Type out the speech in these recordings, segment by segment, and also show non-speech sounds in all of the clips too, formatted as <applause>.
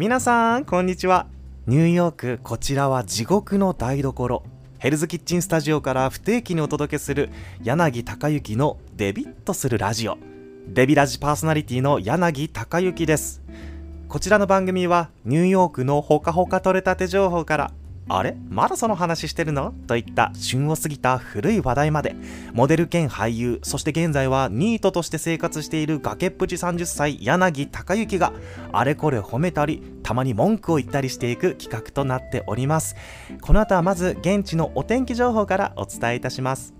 皆さんこんにちは。ニューヨークこちらは地獄の台所。ヘルズキッチンスタジオから不定期にお届けする柳孝之のデビッとするラジオ。デビラジパーソナリティの柳孝之です。こちらの番組はニューヨークのほかほか取れたて情報からあれ？まだその話してるの？といった旬を過ぎた古い話題まで。モデル兼俳優そして現在はニートとして生活している崖っぷち30歳柳孝之があれこれ褒めたりたまに文句を言ったりしていく企画となっております。この後はまず現地のお天気情報からお伝えいたします。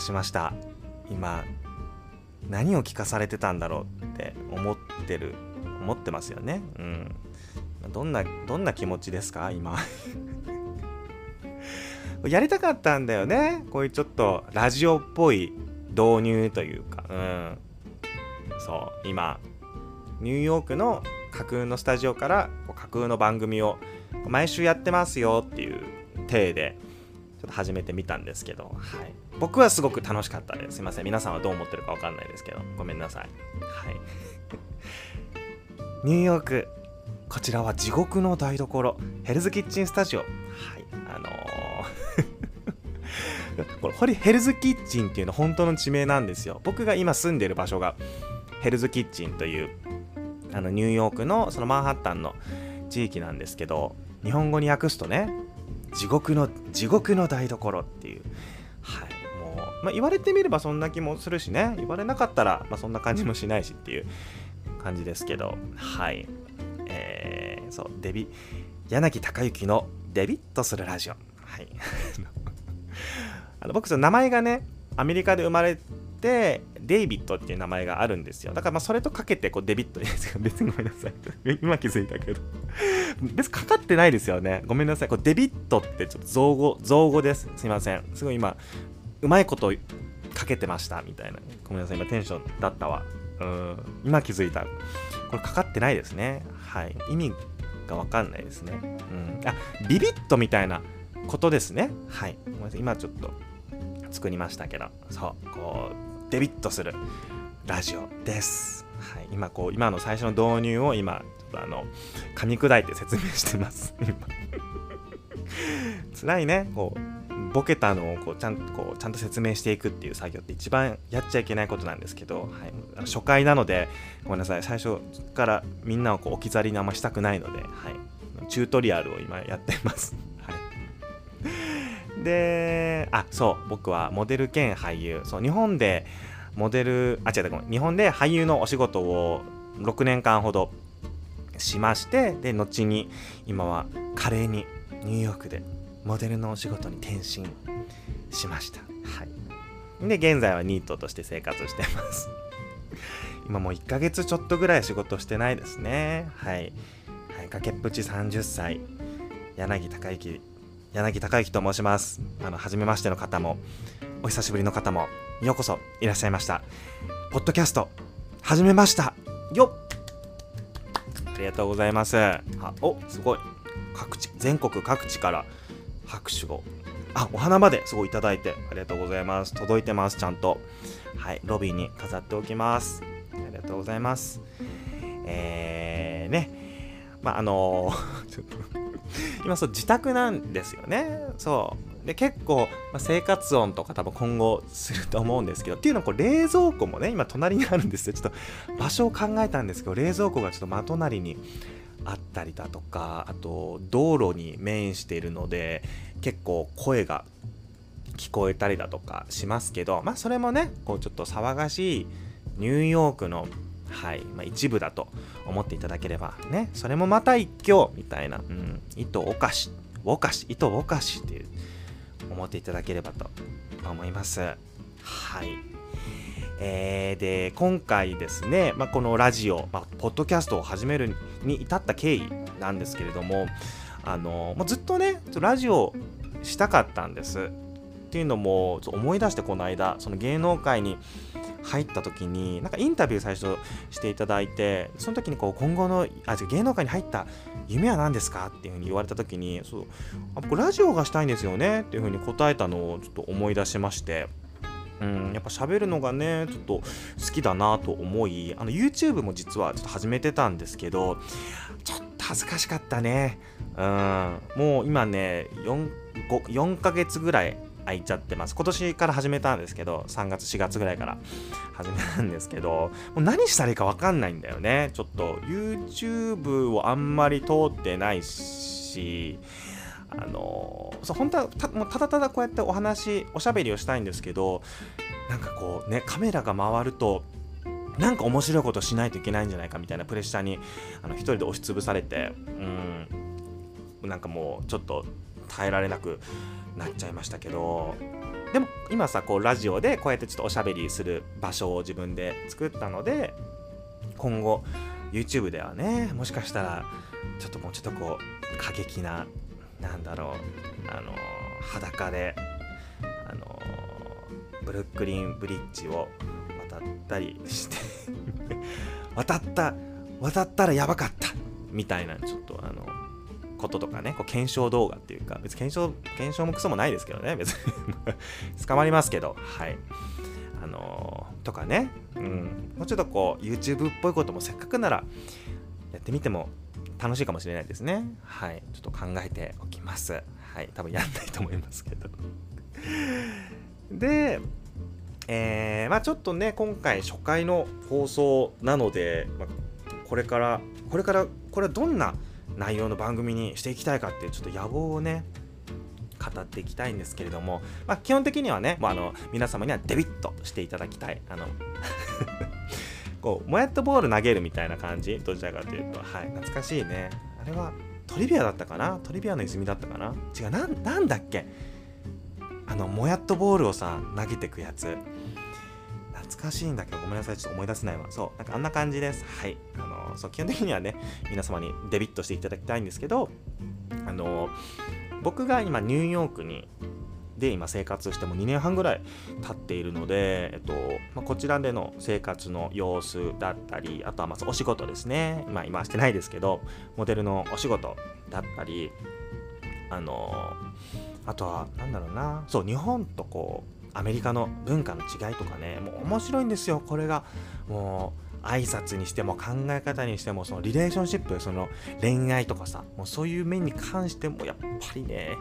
しました。今何を聞かされてたんだろうって思ってる思ってますよね。うん。どんなどんな気持ちですか？今。<laughs> やりたかったんだよね。こういうちょっとラジオっぽい導入というか。うん。そう。今ニューヨークの架空のスタジオから架空の番組を毎週やってますよっていう体で始めてみたんですけど、はい、僕はすごく楽しかったです。すいません。皆さんはどう思ってるかわかんないですけど。ごめんなさい。はい。<laughs> ニューヨークこちらは地獄の台所。ヘルズキッチンスタジオはい。あのー <laughs> これホリヘルズキッチンっていうの本当の地名なんですよ。僕が今住んでる場所がヘルズキッチンというあのニューヨークのそのマンハッタンの地域なんですけど日本語に訳すとね地獄の地獄の台所っていう。はい。もう、まあ、言われてみればそんな気もするしね。言われなかったら、まあ、そんな感じもしないしっていう感じですけど。はい。えー、そう。デビ柳孝之のデビッとするラジオ。はい。<laughs> あの僕その名前がねアメリカで生まれてデイビッドっていう名前があるんですよ。だからまあそれとかけてこうデビッドです別にごめんなさい。<laughs> 今気づいたけど。別にかかってないですよね。ごめんなさい。こうデビッドってちょっと造語造語です。すいません。すごい今うまいことかけてました。みたいな。ごめんなさい。今テンションだったわ。うん。今気づいた。これかかってないですね。はい。意味がわかんないですね。うん。あビビッドみたいなことですね。はい。ごめんなさい。今ちょっと作りましたけど。そう。こうデビットするラジオです、はい、今こう今の最初の導入を今ちょっとあの噛み砕いて説明してます。<laughs> 辛いね。こうボケたのをこうちゃんとこうちゃんと説明していくっていう作業って一番やっちゃいけないことなんですけど、はい、あの初回なのでごめんなさい。最初からみんなをこう置き去りにあんましたくないので、はい、チュートリアルを今やってます、であそう僕はモデル兼俳優。そう日本でモデルあ違うごめん。日本で俳優のお仕事を6年間ほどしましてで後に今は華麗にニューヨークでモデルのお仕事に転身しました。はい。で現在はニートとして生活してます。<laughs> 今もう1ヶ月ちょっとぐらい仕事してないですね。はい、はい、崖っぷち30歳。柳孝之柳孝之と申します。あの初めましての方もお久しぶりの方もようこそいらっしゃいました。ポッドキャスト始めました。よっ。ありがとうございます。あおすごい。各地全国各地から拍手を。あお花まですごいいただいてありがとうございます。届いてますちゃんと。はいロビーに飾っておきます。ありがとうございます。えー、ね。まああのちょっと <laughs> 今そう自宅なんですよね。そう。で結構、まあ、生活音とか多分今後すると思うんですけどっていうのはこう冷蔵庫もね今隣にあるんですよ。ちょっと場所を考えたんですけど冷蔵庫がちょっと真隣にあったりだとかあと道路に面しているので結構声が聞こえたりだとかしますけどまあそれもねこうちょっと騒がしいニューヨークのはい、まあ、一部だと思っていただければね。それもまた一興みたいな、うん、糸おかしおかし糸おかしっていう思っていただければと思います。はい。えー、で今回ですね、まあ、このラジオ、まあ、ポッドキャストを始めるに至った経緯なんですけれどもあのもうずっとねラジオしたかったんです。っていうのも思い出してこの間その芸能界に入った時になんかインタビュー最初していただいてその時にこう今後のあ芸能界に入った夢は何ですかっていうふうに言われた時にそうあ僕ラジオがしたいんですよねっていうふうに答えたのをちょっと思い出しましてうん、やっぱ喋るのがねちょっと好きだなと思いあの YouTube も実はちょっと始めてたんですけどちょっと恥ずかしかったね。うんもう今ね 4, 4ヶ月ぐらい空いちゃってます。今年から始めたんですけど3月4月ぐらいから始めたんですけどもう何したらいいか分かんないんだよね。ちょっと YouTube をあんまり通ってないしあのそう本当はたもうただただこうやってお話おしゃべりをしたいんですけどなんかこうねカメラが回るとなんか面白いことしないといけないんじゃないかみたいなプレッシャーにあの一人で押しつぶされてうん。なんかもうちょっと耐えられなくなっちゃいましたけどでも今さこうラジオでこうやってちょっとおしゃべりする場所を自分で作ったので今後 YouTube ではねもしかしたらちょっともうちょっとこう過激ななんだろうあの裸であのブルックリンブリッジを渡ったりして <laughs> 渡った渡ったらやばかったみたいなちょっとあのこととかねこう検証動画っていうか別に検証検証もクソもないですけどね別に <laughs> 捕まりますけどはいあのー、とかね、うん、もうちょっとこう YouTube っぽいこともせっかくならやってみても楽しいかもしれないですね。はい。ちょっと考えておきます。はい。多分やんないと思いますけど。で、えー、まあちょっとね、今回初回の放送なので、まあ、これから、これから、これはどんな内容の番組にしていきたいかっていうちょっと野望をね、語っていきたいんですけれども、まあ、基本的にはね、もうあの皆様にはデビットしていただきたい。あの <laughs> こうもやっとボール投げるみたいな感じどちらかというと。はい懐かしいね。あれはトリビアだったかな？トリビアの泉だったかな？違うななんだっけ？あのもやっとボールをさ投げてくやつ。懐かしいんだけどごめんなさいちょっと思い出せないわ。そうなんかあんな感じです。はい。あのそう基本的にはね皆様にデビットしていただきたいんですけどあの僕が今ニューヨークにで今生活しても2年半ぐらい経っているので、えっとまあ、こちらでの生活の様子だったりあとはまずお仕事ですね、まあ、今してないですけどモデルのお仕事だったりあのあとは何だろうな。そう日本とこうアメリカの文化の違いとかねもう面白いんですよこれが。もう挨拶にしても考え方にしてもそのリレーションシップその恋愛とかさもうそういう面に関してもやっぱりね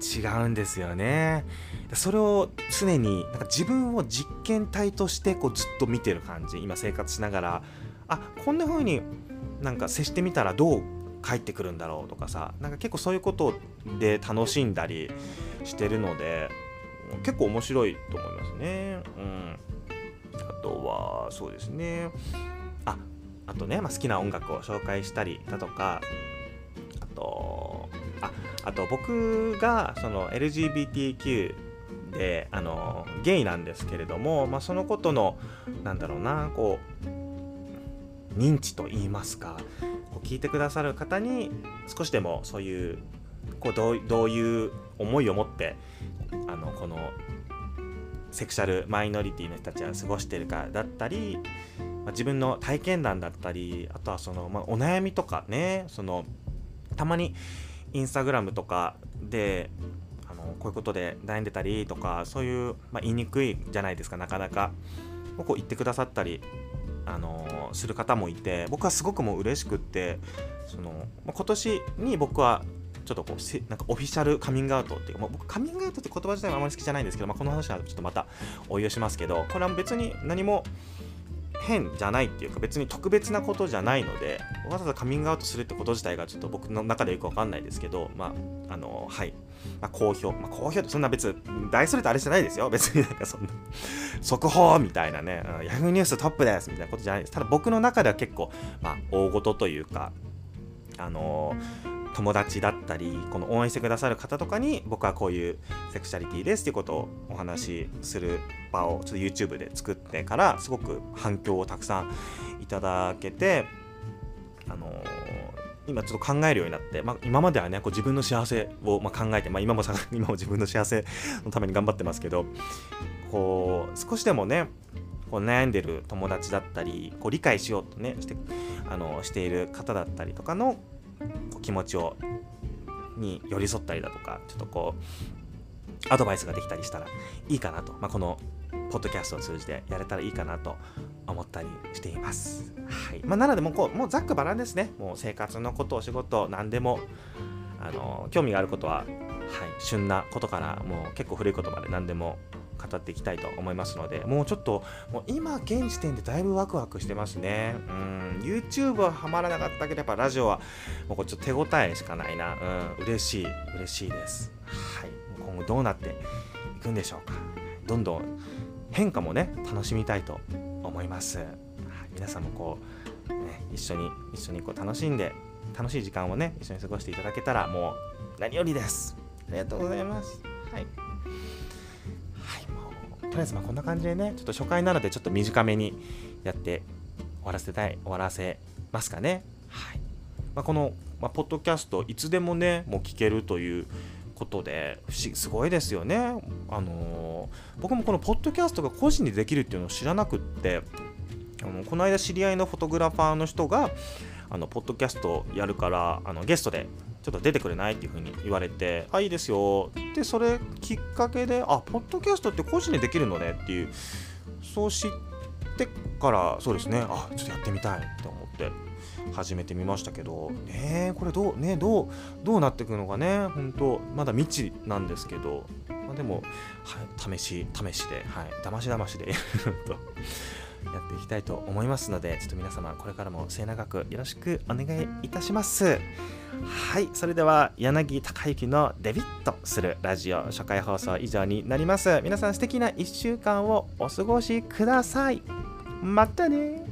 違うんですよね。それを常になんか自分を実験体としてこうずっと見てる感じ。今生活しながらあこんな風になんか接してみたらどう帰ってくるんだろうとかさなんか結構そういうことで楽しんだりしてるので結構面白いと思いますね。うん。あとはそうですね。ああとね、まあ、好きな音楽を紹介したりだとかあとああと僕がその LGBTQ であのゲイなんですけれども、まあ、そのことのなんだろうなこう認知と言いますかこう聞いてくださる方に少しでもそういうこうどうどういう思いを持ってあのこのセクシャルマイノリティの人たちは過ごしてるかだったり、まあ、自分の体験談だったりあとはその、まあ、お悩みとかねそのたまにインスタグラムとかであのこういうことで悩んでたりとかそういう、まあ、言いにくいじゃないですかなかなか。こう言ってくださったりあのする方もいて僕はすごくもう嬉しくってその、ま、今年に僕はちょっとこうなんかオフィシャルカミングアウトっていうか、まあ、僕カミングアウトって言葉自体はあまり好きじゃないんですけど、まあ、この話はちょっとまたお言いしますけどこれは別に何も変じゃないっていうか別に特別なことじゃないのでわざわざカミングアウトするってこと自体がちょっと僕の中でよくわかんないですけどまああのはい、まあ、公表、まあ、公表ってそんな別大それとあれじゃないですよ。<laughs> 別になんかそんな速報みたいなねヤフーニューストップですみたいなことじゃないです。ただ僕の中では結構まあ大事というかあのー友達だったりこの応援してくださる方とかに僕はこういうセクシャリティですっていうことをお話しする場をちょっと YouTube で作ってからすごく反響をたくさんいただけてあのー、今ちょっと考えるようになって、まあ、今まではねこう自分の幸せをま考えて、まあ、今も <laughs> 今も自分の幸せのために頑張ってますけどこう少しでもねこう悩んでる友達だったりこう理解しようとねしてあのしている方だったりとかの気持ちをに寄り添ったりだとかちょっとこうアドバイスができたりしたらいいかなと、まあ、このポッドキャストを通じてやれたらいいかなと思ったりしています。はいまあ、なのでもうこうもうざっくばらんですね。もう生活のこと、お仕事、何でもあの興味があることは、はい、旬なことからもう結構古いことまで何でも語っていきたいと思いますのでもうちょっともう今現時点でだいぶワクワクしてますね。うん。YouTube はハマらなかったけどやっぱラジオはもうこれちょっと手応えしかないな。うん。嬉しい。嬉しいです。はい。今後どうなっていくんでしょうか。どんどん変化もね楽しみたいと思います、はい、皆さんもこう、ね、一緒に一緒にこう楽しんで楽しい時間をね一緒に過ごしていただけたらもう何よりです。ありがとうございます。はい。とりあえずまあこんな感じでね、ちょっと初回なのでちょっと短めにやって終わらせたい、終わらせますかね。はい。まあ、この、まあ、ポッドキャスト、いつでもね、もう聞けるということで、不思、すごいですよね。あのー、僕もこのポッドキャストが個人でできるっていうのを知らなくって、あのこの間知り合いのフォトグラファーの人が、あのポッドキャストやるからあのゲストでちょっと出てくれないっていう風に言われて、あ、いいですよ。で、それきっかけで、あ、ポッドキャストって個人でできるのねっていう、そう知ってから、そうですね、あ、ちょっとやってみたいと思って始めてみましたけど、ねこれどう、ねどう、どうなっていくのかね、本当まだ未知なんですけど、まあ、でも、はい、試し、試しで、はい、だましだましで。<laughs> やっていきたいと思いますので、ちょっと皆様、これからも末永くよろしくお願いいたします。はい、それでは柳孝之のデビットするラジオ初回放送以上になります。皆さん素敵な1週間をお過ごしください。またね